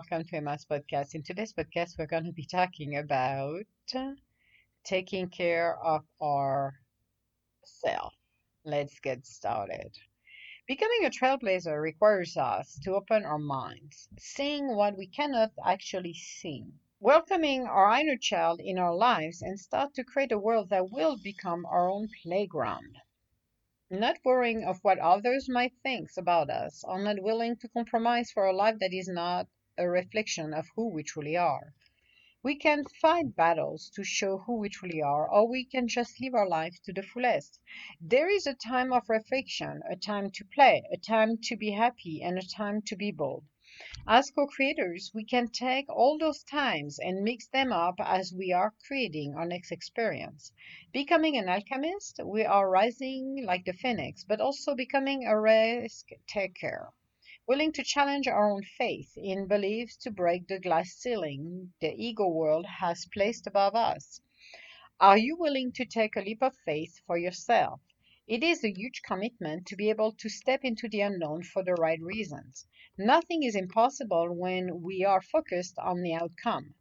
welcome to Emma's podcast. In today's podcast, we're going to be talking about taking care of our self. Let's get started. Becoming a trailblazer requires us to open our minds, seeing what we cannot actually see, welcoming our inner child in our lives, and start to create a world that will become our own playground not worrying of what others might think about us, or not willing to compromise for a life that is not a reflection of who we truly are. We can fight battles to show who we truly are, or we can just live our life to the fullest. There is a time of reflection, a time to play, a time to be happy, and a time to be bold. As co-creators, we can take all those times and mix them up as we are creating our next experience. Becoming an alchemist, we are rising like the phoenix, but also becoming a risk taker willing to challenge our own faith in beliefs to break the glass ceiling the ego world has placed above us. Are you willing to take a leap of faith for yourself? It is a huge commitment to be able to step into the unknown for the right reasons. Nothing is impossible when we are focused on the outcome,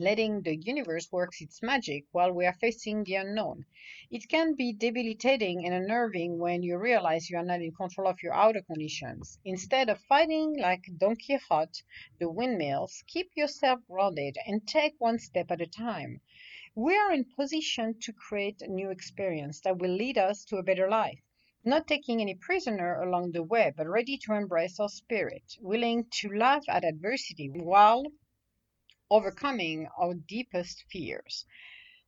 letting the universe work its magic while we are facing the unknown. It can be debilitating and unnerving when you realize you are not in control of your outer conditions. Instead of fighting like Don Quixote the windmills, keep yourself grounded and take one step at a time. We are in position to create a new experience that will lead us to a better life, not taking any prisoner along the way, but ready to embrace our spirit, willing to laugh at adversity while overcoming our deepest fears.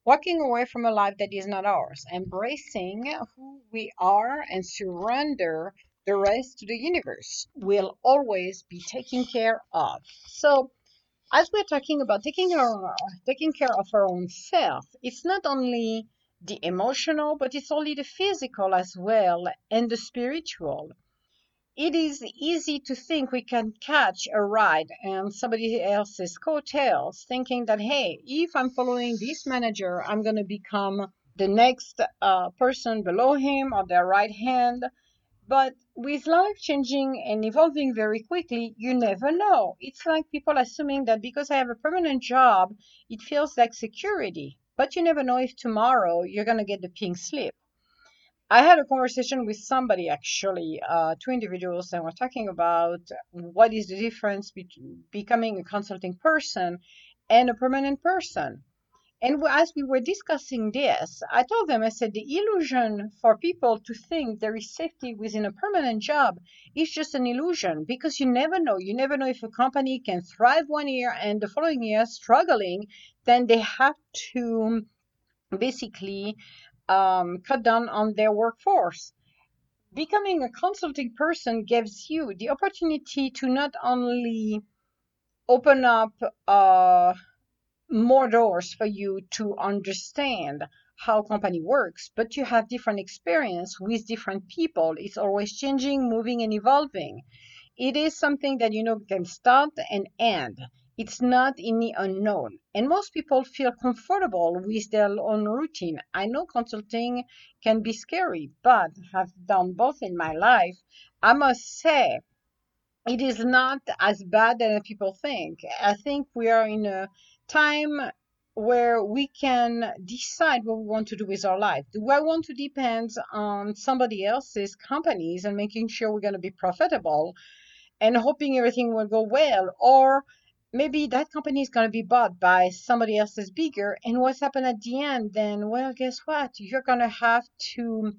Walking away from a life that is not ours, embracing who we are, and surrender the rest to the universe will always be taken care of. So, as we're talking about taking our taking care of our own self, it's not only the emotional, but it's only the physical as well and the spiritual. It is easy to think we can catch a ride on somebody else's coattails, thinking that, hey, if I'm following this manager, I'm going to become the next uh, person below him or their right hand but with life changing and evolving very quickly, you never know. It's like people assuming that because I have a permanent job, it feels like security. But you never know if tomorrow you're going to get the pink slip. I had a conversation with somebody, actually, uh, two individuals, and we're talking about what is the difference between becoming a consulting person and a permanent person. And as we were discussing this, I told them, I said, the illusion for people to think there is safety within a permanent job is just an illusion because you never know. You never know if a company can thrive one year and the following year struggling, then they have to basically um, cut down on their workforce. Becoming a consulting person gives you the opportunity to not only open up uh, more doors for you to understand how company works but you have different experience with different people. It's always changing moving and evolving. It is something that you know can start and end it's not in the unknown and most people feel comfortable with their own routine i know consulting can be scary but I've done both in my life i must say it is not as bad as people think i think we are in a time where we can decide what we want to do with our life. Do I want to depend on somebody else's companies and making sure we're going to be profitable and hoping everything will go well? Or maybe that company is going to be bought by somebody else's bigger. And what's happened at the end? Then, well, guess what? You're going to have to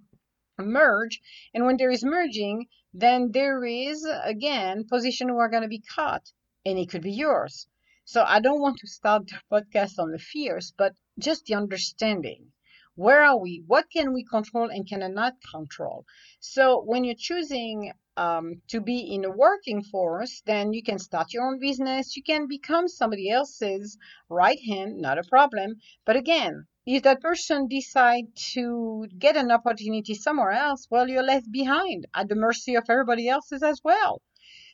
merge. And when there is merging, then there is, again, position who are going to be cut. And it could be yours. So I don't want to start the podcast on the fears, but just the understanding. Where are we? What can we control and cannot control? So when you're choosing um, to be in a working force, then you can start your own business. You can become somebody else's right hand, not a problem. But again, if that person decide to get an opportunity somewhere else, well, you're left behind at the mercy of everybody else's as well.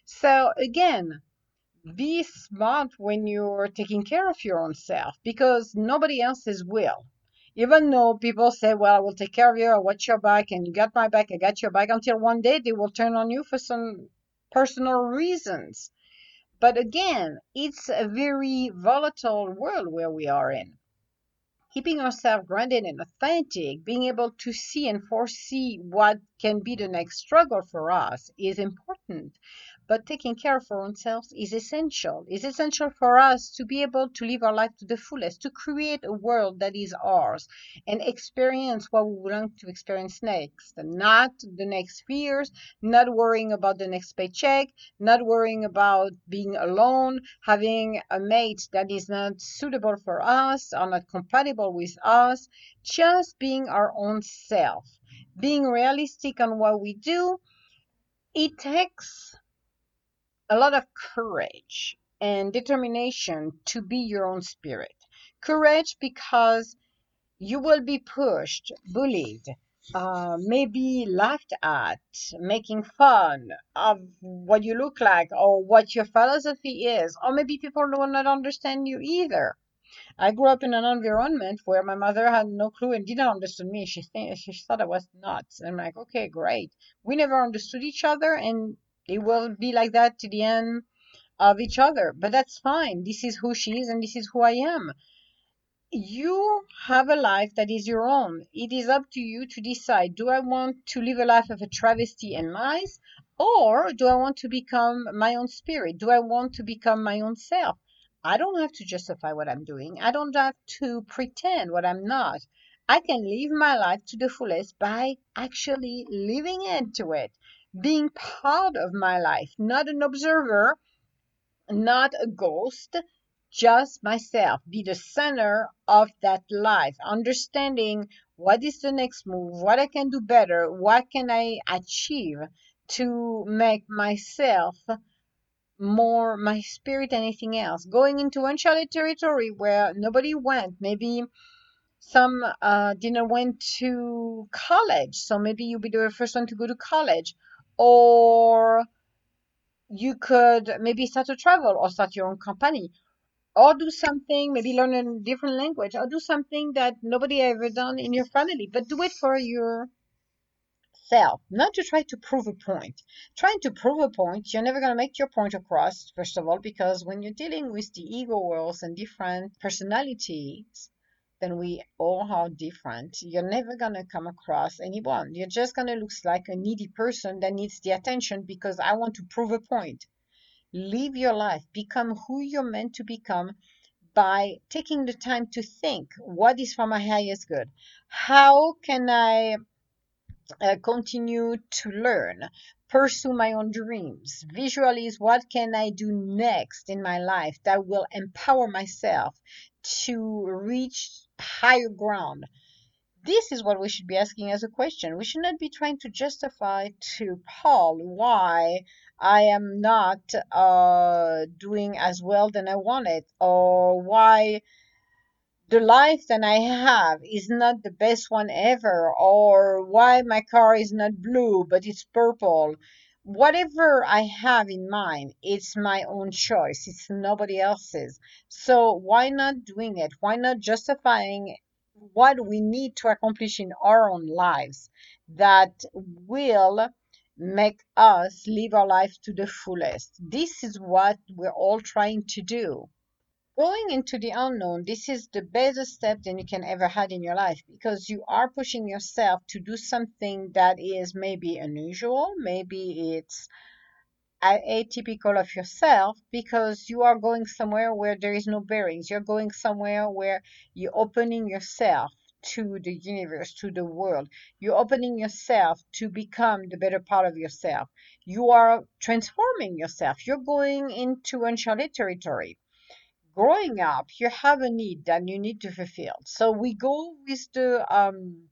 So again, be smart when you're taking care of your own self because nobody else's will. Even though people say, Well, I will take care of you, I watch your back, and you got my back, I got your back, until one day they will turn on you for some personal reasons. But again, it's a very volatile world where we are in. Keeping ourselves grounded and authentic, being able to see and foresee what can be the next struggle for us is important but taking care of ourselves is essential. It's essential for us to be able to live our life to the fullest, to create a world that is ours and experience what we want to experience next. Not the next fears, not worrying about the next paycheck, not worrying about being alone, having a mate that is not suitable for us or not compatible with us, just being our own self. Being realistic on what we do, it takes a lot of courage and determination to be your own spirit. Courage because you will be pushed, bullied, uh, maybe laughed at, making fun of what you look like or what your philosophy is, or maybe people will not understand you either. I grew up in an environment where my mother had no clue and didn't understand me. She, th- she thought I was nuts. And I'm like, okay, great. We never understood each other, and it will be like that to the end of each other. But that's fine. This is who she is and this is who I am. You have a life that is your own. It is up to you to decide do I want to live a life of a travesty and lies? Or do I want to become my own spirit? Do I want to become my own self? I don't have to justify what I'm doing. I don't have to pretend what I'm not. I can live my life to the fullest by actually living into it being part of my life, not an observer, not a ghost, just myself. Be the center of that life, understanding what is the next move, what I can do better, what can I achieve to make myself more my spirit anything else. Going into uncharted territory where nobody went, maybe some uh, didn't went to college, so maybe you'll be the first one to go to college or you could maybe start to travel or start your own company or do something maybe learn a different language or do something that nobody ever done in your family but do it for yourself not to try to prove a point. Trying to prove a point you're never going to make your point across first of all because when you're dealing with the ego worlds and different personalities then we all are different. You're never going to come across anyone. You're just going to look like a needy person that needs the attention because I want to prove a point. Live your life, become who you're meant to become by taking the time to think what is for my highest good? How can I uh, continue to learn, pursue my own dreams, visualize what can I do next in my life that will empower myself to reach higher ground? This is what we should be asking as a question. We should not be trying to justify to Paul why I am not uh, doing as well than I wanted, or why the life that I have is not the best one ever, or why my car is not blue but it's purple. Whatever I have in mind, it's my own choice. It's nobody else's. So why not doing it? Why not justifying what we need to accomplish in our own lives that will make us live our life to the fullest? This is what we're all trying to do going into the unknown this is the best step that you can ever had in your life because you are pushing yourself to do something that is maybe unusual maybe it's atypical of yourself because you are going somewhere where there is no bearings. You're going somewhere where you're opening yourself to the universe to the world. You're opening yourself to become the better part of yourself. You are transforming yourself. You're going into uncharted territory growing up, you have a need that you need to fulfill. So we go with the um,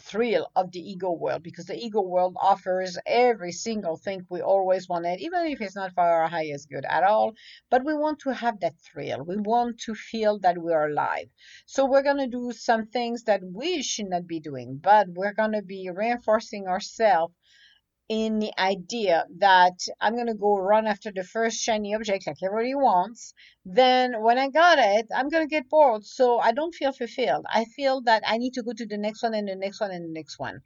thrill of the ego world because the ego world offers every single thing we always wanted, even if it's not for our highest good at all. But we want to have that thrill. We want to feel that we are alive. So we're going to do some things that we should not be doing, but we're going to be reinforcing ourselves in the idea that I'm going to go run after the first shiny object like everybody wants, then when I got it, I'm going to get bored. So I don't feel fulfilled. I feel that I need to go to the next one and the next one and the next one.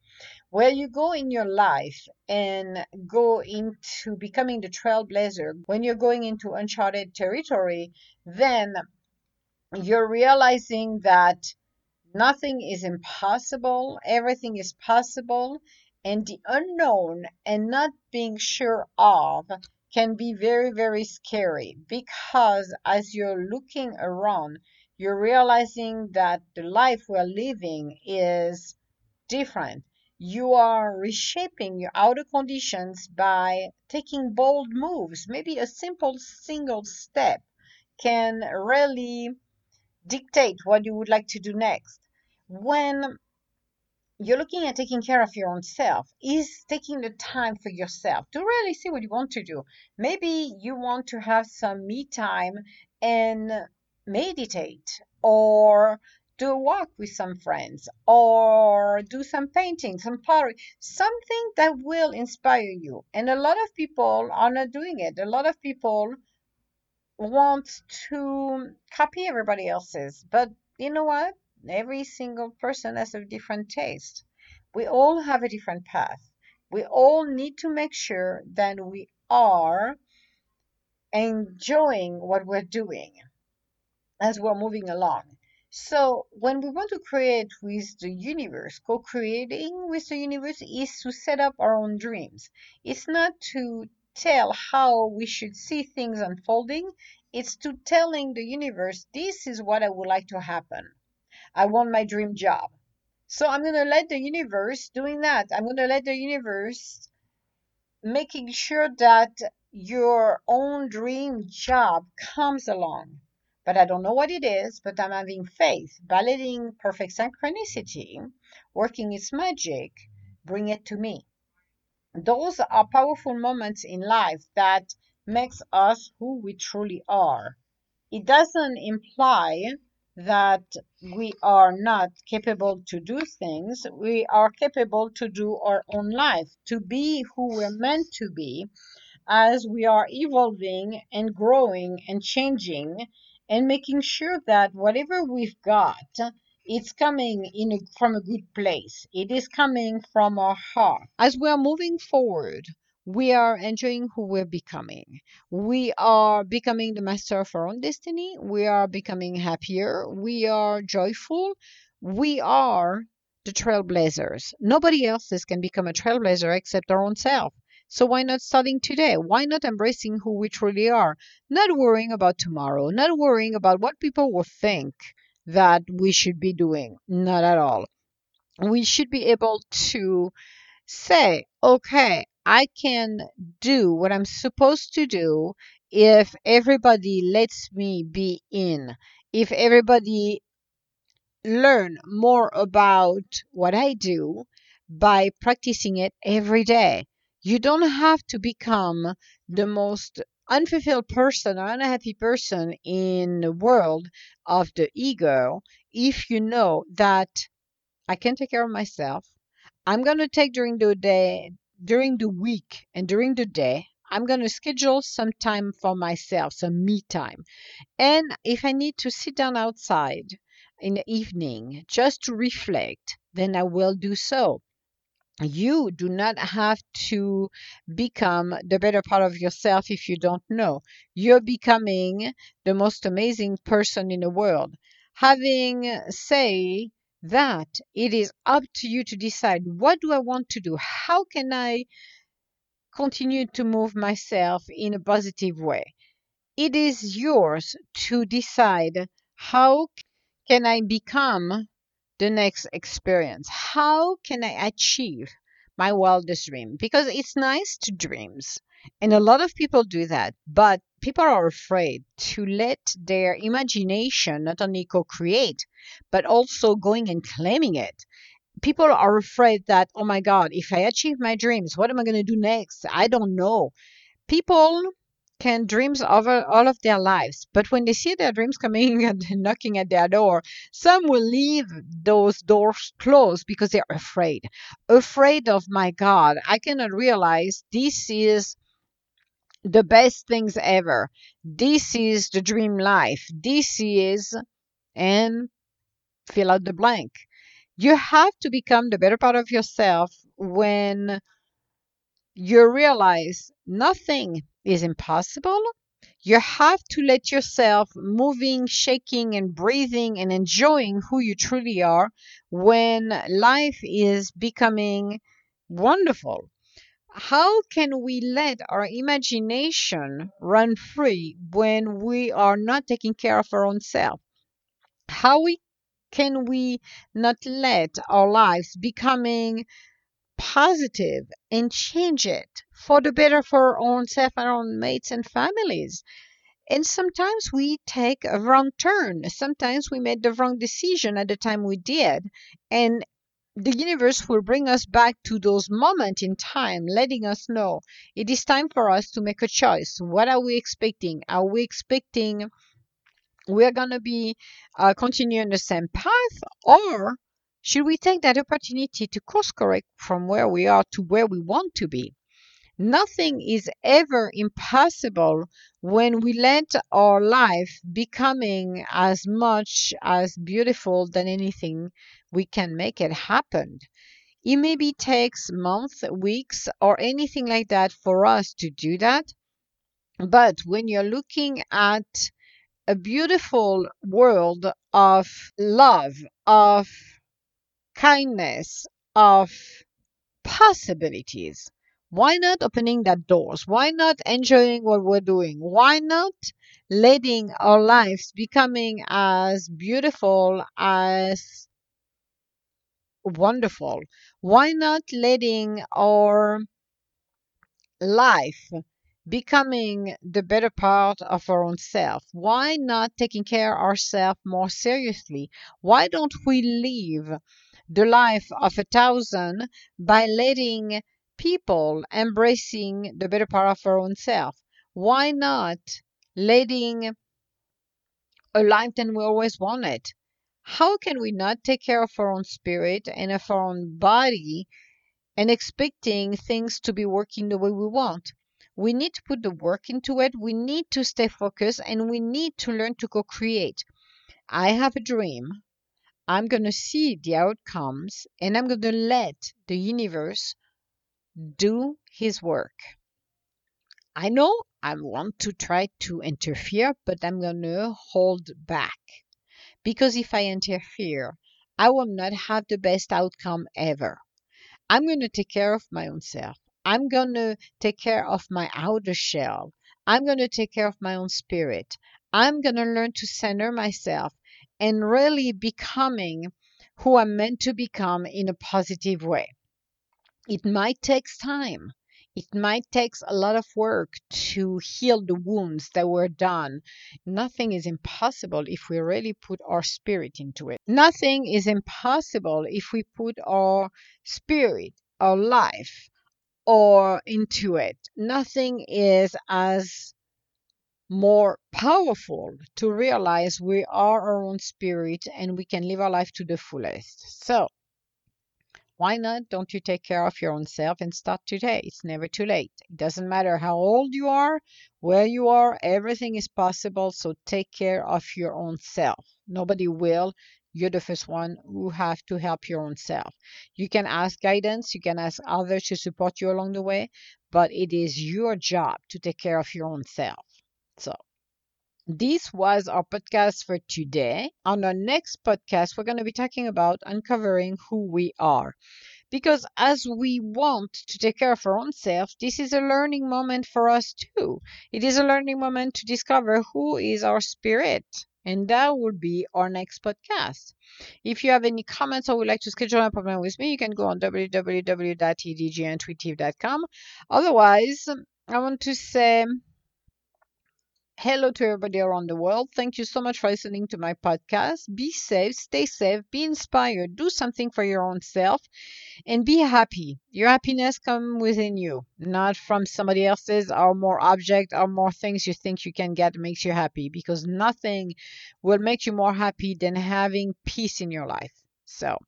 Where you go in your life and go into becoming the trailblazer, when you're going into uncharted territory, then you're realizing that nothing is impossible, everything is possible, and the unknown and not being sure of can be very, very scary because as you're looking around, you're realizing that the life we're living is different. You are reshaping your outer conditions by taking bold moves. Maybe a simple single step can really dictate what you would like to do next. When you're looking at taking care of your own self is taking the time for yourself to really see what you want to do. Maybe you want to have some me time and meditate or do a walk with some friends or do some painting some pottery something that will inspire you. And a lot of people are not doing it. A lot of people want to copy everybody else's. But you know what Every single person has a different taste. We all have a different path. We all need to make sure that we are enjoying what we're doing as we're moving along. So, when we want to create with the universe, co creating with the universe is to set up our own dreams. It's not to tell how we should see things unfolding, it's to telling the universe, this is what I would like to happen. I want my dream job. So I'm going to let the universe doing that. I'm going to let the universe making sure that your own dream job comes along. But I don't know what it is, but I'm having faith, letting perfect synchronicity, working its magic, bring it to me. Those are powerful moments in life that makes us who we truly are. It doesn't imply that we are not capable to do things. We are capable to do our own life, to be who we're meant to be as we are evolving and growing and changing and making sure that whatever we've got it's coming in a, from a good place. It is coming from our heart. As we are moving forward, we are enjoying who we're becoming. We are becoming the master of our own destiny. We are becoming happier. We are joyful. We are the trailblazers. Nobody else can become a trailblazer except our own self. So why not starting today? Why not embracing who we truly are? Not worrying about tomorrow, not worrying about what people will think that we should be doing. Not at all. We should be able to say, okay, I can do what I'm supposed to do if everybody lets me be in, if everybody learn more about what I do by practicing it every day. You don't have to become the most unfulfilled person or unhappy person in the world of the ego if you know that I can take care of myself. I'm going to take during the day during the week and during the day, I'm going to schedule some time for myself, some me time. And if I need to sit down outside in the evening just to reflect, then I will do so. You do not have to become the better part of yourself if you don't know. You're becoming the most amazing person in the world. Having say that it is up to you to decide what do I want to do? How can I continue to move myself in a positive way? It is yours to decide how can I become the next experience? How can I achieve my wildest dream? Because it's nice to dreams. And a lot of people do that, but people are afraid to let their imagination not only co create, but also going and claiming it. People are afraid that, oh my God, if I achieve my dreams, what am I going to do next? I don't know. People can dreams over all of their lives, but when they see their dreams coming and knocking at their door, some will leave those doors closed because they're afraid. Afraid of my God, I cannot realize this is the best things ever. This is the dream life. This is, and fill out the blank. You have to become the better part of yourself when you realize nothing is impossible. You have to let yourself moving, shaking, and breathing and enjoying who you truly are when life is becoming wonderful. How can we let our imagination run free when we are not taking care of our own self? How we can we not let our lives becoming positive and change it for the better for our own self and our own mates and families. And sometimes we take a wrong turn. Sometimes we made the wrong decision at the time we did. And the universe will bring us back to those moments in time, letting us know it is time for us to make a choice. What are we expecting? Are we expecting we're going to be uh, continuing the same path, or should we take that opportunity to course correct from where we are to where we want to be? Nothing is ever impossible when we let our life becoming as much as beautiful than anything we can make it happen. It maybe takes months, weeks, or anything like that for us to do that. But when you're looking at a beautiful world of love, of kindness, of possibilities. Why not opening that doors? Why not enjoying what we're doing? Why not letting our lives becoming as beautiful as wonderful? Why not letting our life becoming the better part of our own self? Why not taking care of ourselves more seriously? Why don't we live the life of a thousand by letting people embracing the better part of our own self? Why not letting a life that we always wanted? How can we not take care of our own spirit and of our own body and expecting things to be working the way we want? We need to put the work into it. We need to stay focused and we need to learn to co create. I have a dream. I'm going to see the outcomes and I'm going to let the universe do his work. I know I want to try to interfere, but I'm going to hold back. Because if I interfere, I will not have the best outcome ever. I'm going to take care of my own self. I'm going to take care of my outer shell. I'm going to take care of my own spirit. I'm going to learn to center myself and really becoming who I'm meant to become in a positive way. It might take time. It might take a lot of work to heal the wounds that were done. Nothing is impossible if we really put our spirit into it. Nothing is impossible if we put our spirit, our life, or into it. Nothing is as more powerful to realize we are our own spirit and we can live our life to the fullest. So, why not? Don't you take care of your own self and start today? It's never too late. It doesn't matter how old you are, where you are, everything is possible. So, take care of your own self. Nobody will. You're the first one who have to help your own self. You can ask guidance, you can ask others to support you along the way, but it is your job to take care of your own self. So, this was our podcast for today. On our next podcast, we're going to be talking about uncovering who we are. Because as we want to take care of our own self, this is a learning moment for us too. It is a learning moment to discover who is our spirit. And that will be our next podcast. If you have any comments or would like to schedule an appointment with me, you can go on www.edgintuitive.com. Otherwise, I want to say Hello to everybody around the world. Thank you so much for listening to my podcast. Be safe, stay safe, be inspired, do something for your own self, and be happy. Your happiness comes within you, not from somebody else's or more object or more things you think you can get makes you happy because nothing will make you more happy than having peace in your life. So,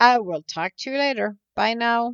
I will talk to you later. Bye now.